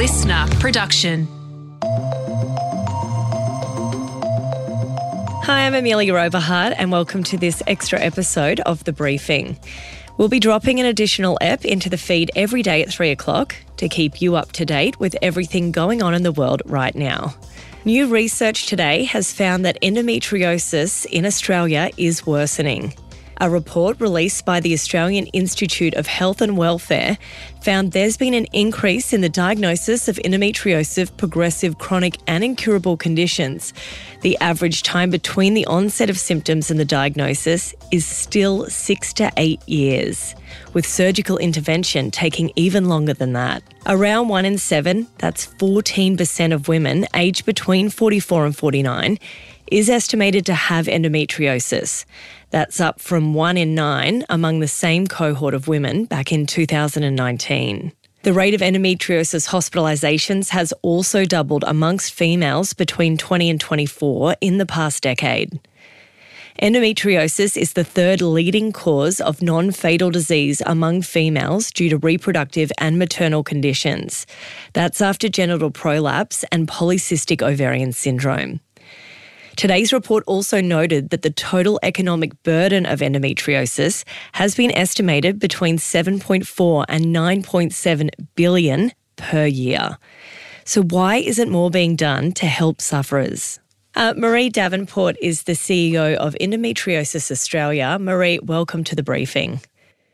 listener production. Hi, I'm Amelia Oberhardt, and welcome to this extra episode of The Briefing. We'll be dropping an additional ep into the feed every day at 3 o'clock to keep you up to date with everything going on in the world right now. New research today has found that endometriosis in Australia is worsening. A report released by the Australian Institute of Health and Welfare found there's been an increase in the diagnosis of endometriosis, progressive, chronic, and incurable conditions. The average time between the onset of symptoms and the diagnosis is still six to eight years, with surgical intervention taking even longer than that. Around one in seven, that's 14% of women aged between 44 and 49, is estimated to have endometriosis. That's up from one in nine among the same cohort of women back in 2019. The rate of endometriosis hospitalisations has also doubled amongst females between 20 and 24 in the past decade. Endometriosis is the third leading cause of non fatal disease among females due to reproductive and maternal conditions. That's after genital prolapse and polycystic ovarian syndrome. Today's report also noted that the total economic burden of endometriosis has been estimated between 7.4 and 9.7 billion per year. So why isn't more being done to help sufferers? Uh, Maree Davenport is the CEO of Endometriosis Australia. Maree, welcome to the briefing.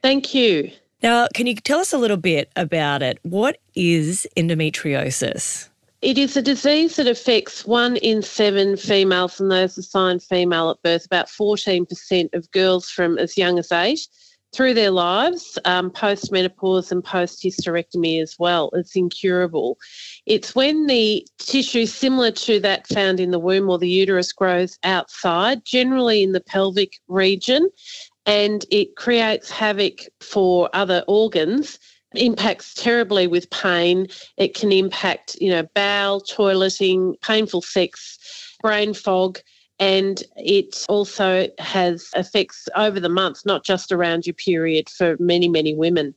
Thank you. Now, can you tell us a little bit about it? What is endometriosis? It is a disease that affects one in seven females and those assigned female at birth, about 14% of girls from as young as eight through their lives, um, post menopause and post hysterectomy as well. It's incurable. It's when the tissue similar to that found in the womb or the uterus grows outside, generally in the pelvic region, and it creates havoc for other organs impacts terribly with pain. It can impact, you know, bowel, toileting, painful sex, brain fog. And it also has effects over the month, not just around your period for many, many women.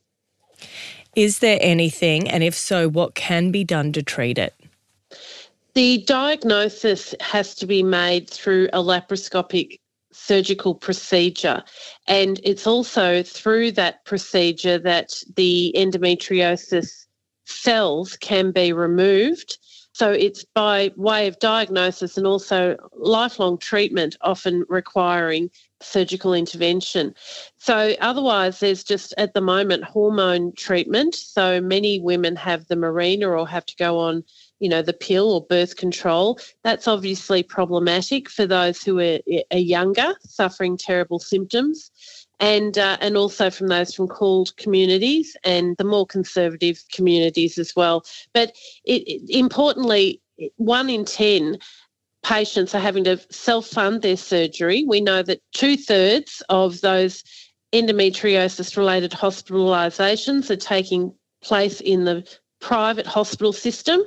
Is there anything, and if so, what can be done to treat it? The diagnosis has to be made through a laparoscopic surgical procedure. And it's also through that procedure that the endometriosis cells can be removed. So it's by way of diagnosis and also lifelong treatment, often requiring surgical intervention. So otherwise, there's just at the moment hormone treatment. So many women have the Mirena or have to go on you know, the pill or birth control. That's obviously problematic for those who are, are younger, suffering terrible symptoms. And, uh, and also from those from CALD communities and the more conservative communities as well. But it, it, importantly, one in 10 patients are having to self fund their surgery. We know that two thirds of those endometriosis related hospitalisations are taking place in the private hospital system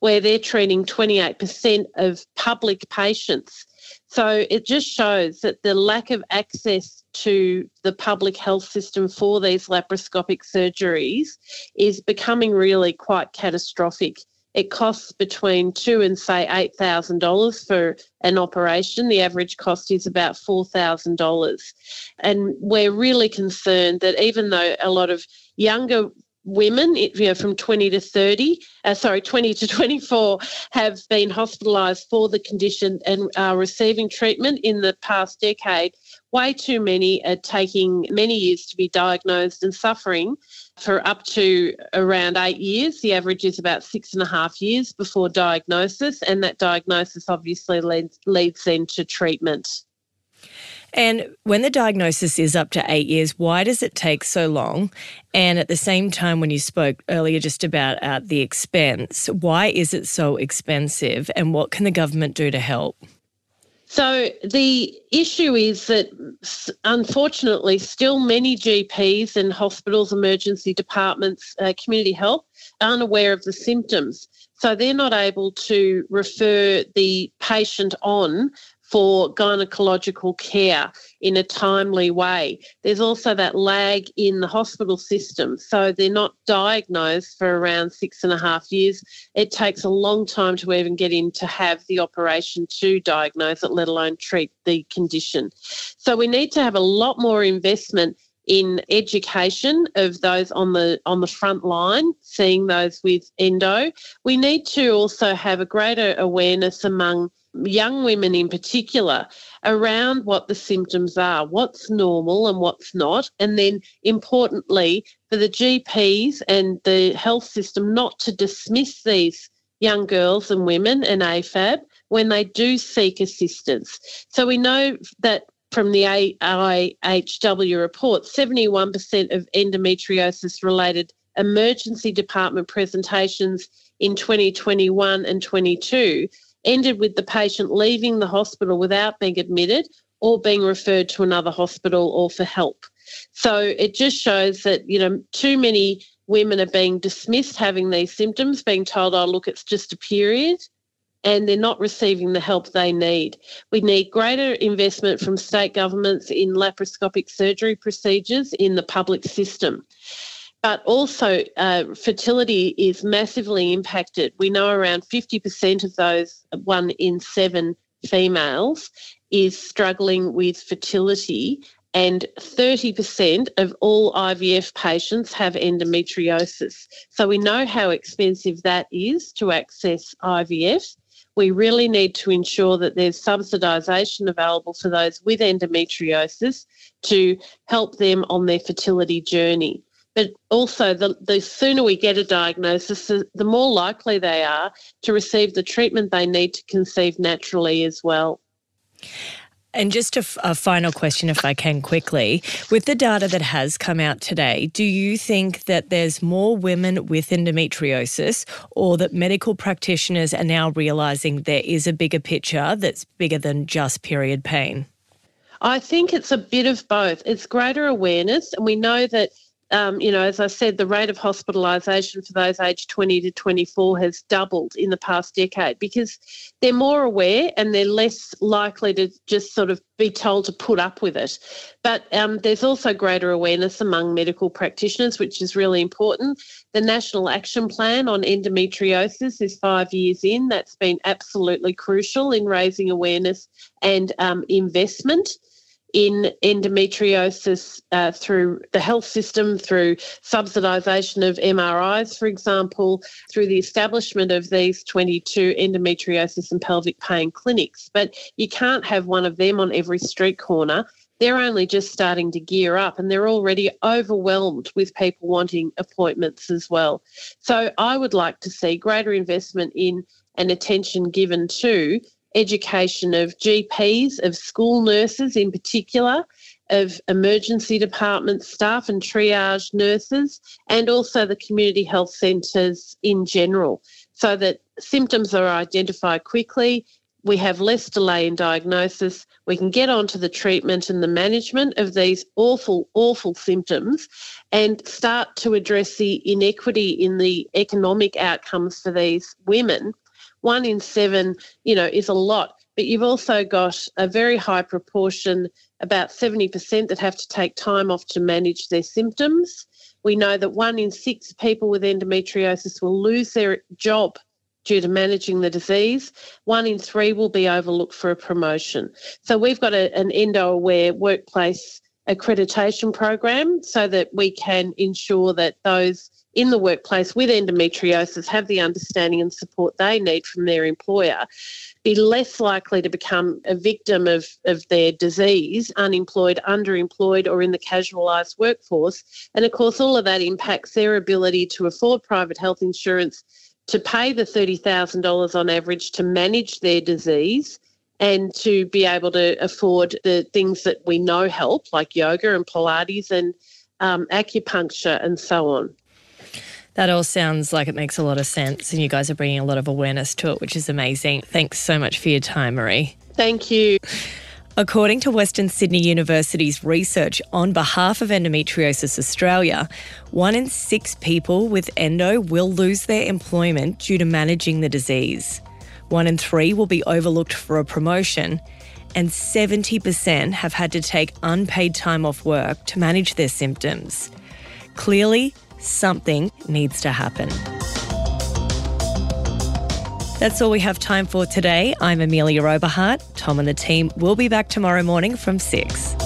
where they're treating 28% of public patients. So it just shows that the lack of access to the public health system for these laparoscopic surgeries is becoming really quite catastrophic. It costs between two and say eight thousand dollars for an operation. The average cost is about four thousand dollars, and we're really concerned that even though a lot of younger women you know, from 20 to 30, uh, sorry, 20 to 24 have been hospitalised for the condition and are receiving treatment in the past decade. Way too many are taking many years to be diagnosed and suffering for up to around eight years. The average is about six and a half years before diagnosis, and that diagnosis obviously leads, leads then to treatment. And when the diagnosis is up to eight years, why does it take so long? And at the same time, when you spoke earlier just about uh, the expense, why is it so expensive? And what can the government do to help? So the issue is that unfortunately, still many GPs and hospitals, emergency departments, uh, community health aren't aware of the symptoms. So they're not able to refer the patient on for gynecological care in a timely way. There's also that lag in the hospital system. So they're not diagnosed for around six and a half years. It takes a long time to even get in to have the operation to diagnose it, let alone treat the condition. So we need to have a lot more investment in education of those on the on the front line seeing those with endo we need to also have a greater awareness among young women in particular around what the symptoms are what's normal and what's not and then importantly for the GPs and the health system not to dismiss these young girls and women and AFAB when they do seek assistance. So we know that from the AIHW report, 71% of endometriosis related emergency department presentations in 2021 and 22 ended with the patient leaving the hospital without being admitted or being referred to another hospital or for help. So it just shows that, you know, too many women are being dismissed having these symptoms, being told, oh, look, it's just a period and they're not receiving the help they need. We need greater investment from state governments in laparoscopic surgery procedures in the public system. But also, uh, fertility is massively impacted. We know around 50% of those, one in seven females, is struggling with fertility, and 30% of all IVF patients have endometriosis. So we know how expensive that is to access IVF we really need to ensure that there's subsidisation available for those with endometriosis to help them on their fertility journey. But also, the, the sooner we get a diagnosis, the more likely they are to receive the treatment they need to conceive naturally as well. And just a, a, final question, if I can quickly. With the data that has come out today, do you think that there's more women with endometriosis or that medical practitioners are now realising there is a bigger picture that's bigger than just period pain? I think it's a bit of both. It's greater awareness, and we know that um, you know, as I said, the rate of hospitalisation for those aged 20 to 24 has doubled in the past decade because they're more aware and they're less likely to just sort of be told to put up with it. But um, there's also greater awareness among medical practitioners, which is really important. The National Action Plan on Endometriosis is five years in. That's been absolutely crucial in raising awareness and um, investment in endometriosis uh, through the health system, through subsidisation of MRIs, for example, through the establishment of these 22 endometriosis and pelvic pain clinics. But you can't have one of them on every street corner. They're only just starting to gear up and they're already overwhelmed with people wanting appointments as well. So I would like to see greater investment in and attention given to education of GPs, of school nurses in particular, of emergency department staff and triage nurses, and also the community health centres in general, so that symptoms are identified quickly. We have less delay in diagnosis. We can get onto the treatment and the management of these awful, awful symptoms and start to address the inequity in the economic outcomes for these women one in seven, you know, is a lot. But you've also got a very high proportion, about 70%, that have to take time off to manage their symptoms. We know that one in six people with endometriosis will lose their job due to managing the disease. One in three will be overlooked for a promotion. So we've got a, an endo aware workplace accreditation program so that we can ensure that those in the workplace with endometriosis have the understanding and support they need from their employer, be less likely to become a victim of, of their disease, unemployed, underemployed, or in the casualised workforce. And of course, all of that impacts their ability to afford private health insurance, to pay the $30,000 on average to manage their disease and to be able to afford the things that we know help, like yoga and Pilates and um, acupuncture and so on. That all sounds like it makes a lot of sense, and you guys are bringing a lot of awareness to it, which is amazing. Thanks so much for your time, Maree. Thank you. According to Western Sydney University's research on behalf of Endometriosis Australia, one in six people with endo will lose their employment due to managing the disease. One in three will be overlooked for a promotion, and 70% have had to take unpaid time off work to manage their symptoms. Clearly, something needs to happen. That's all we have time for today. I'm Amelia Oberhardt. Tom and the team will be back tomorrow morning from 6.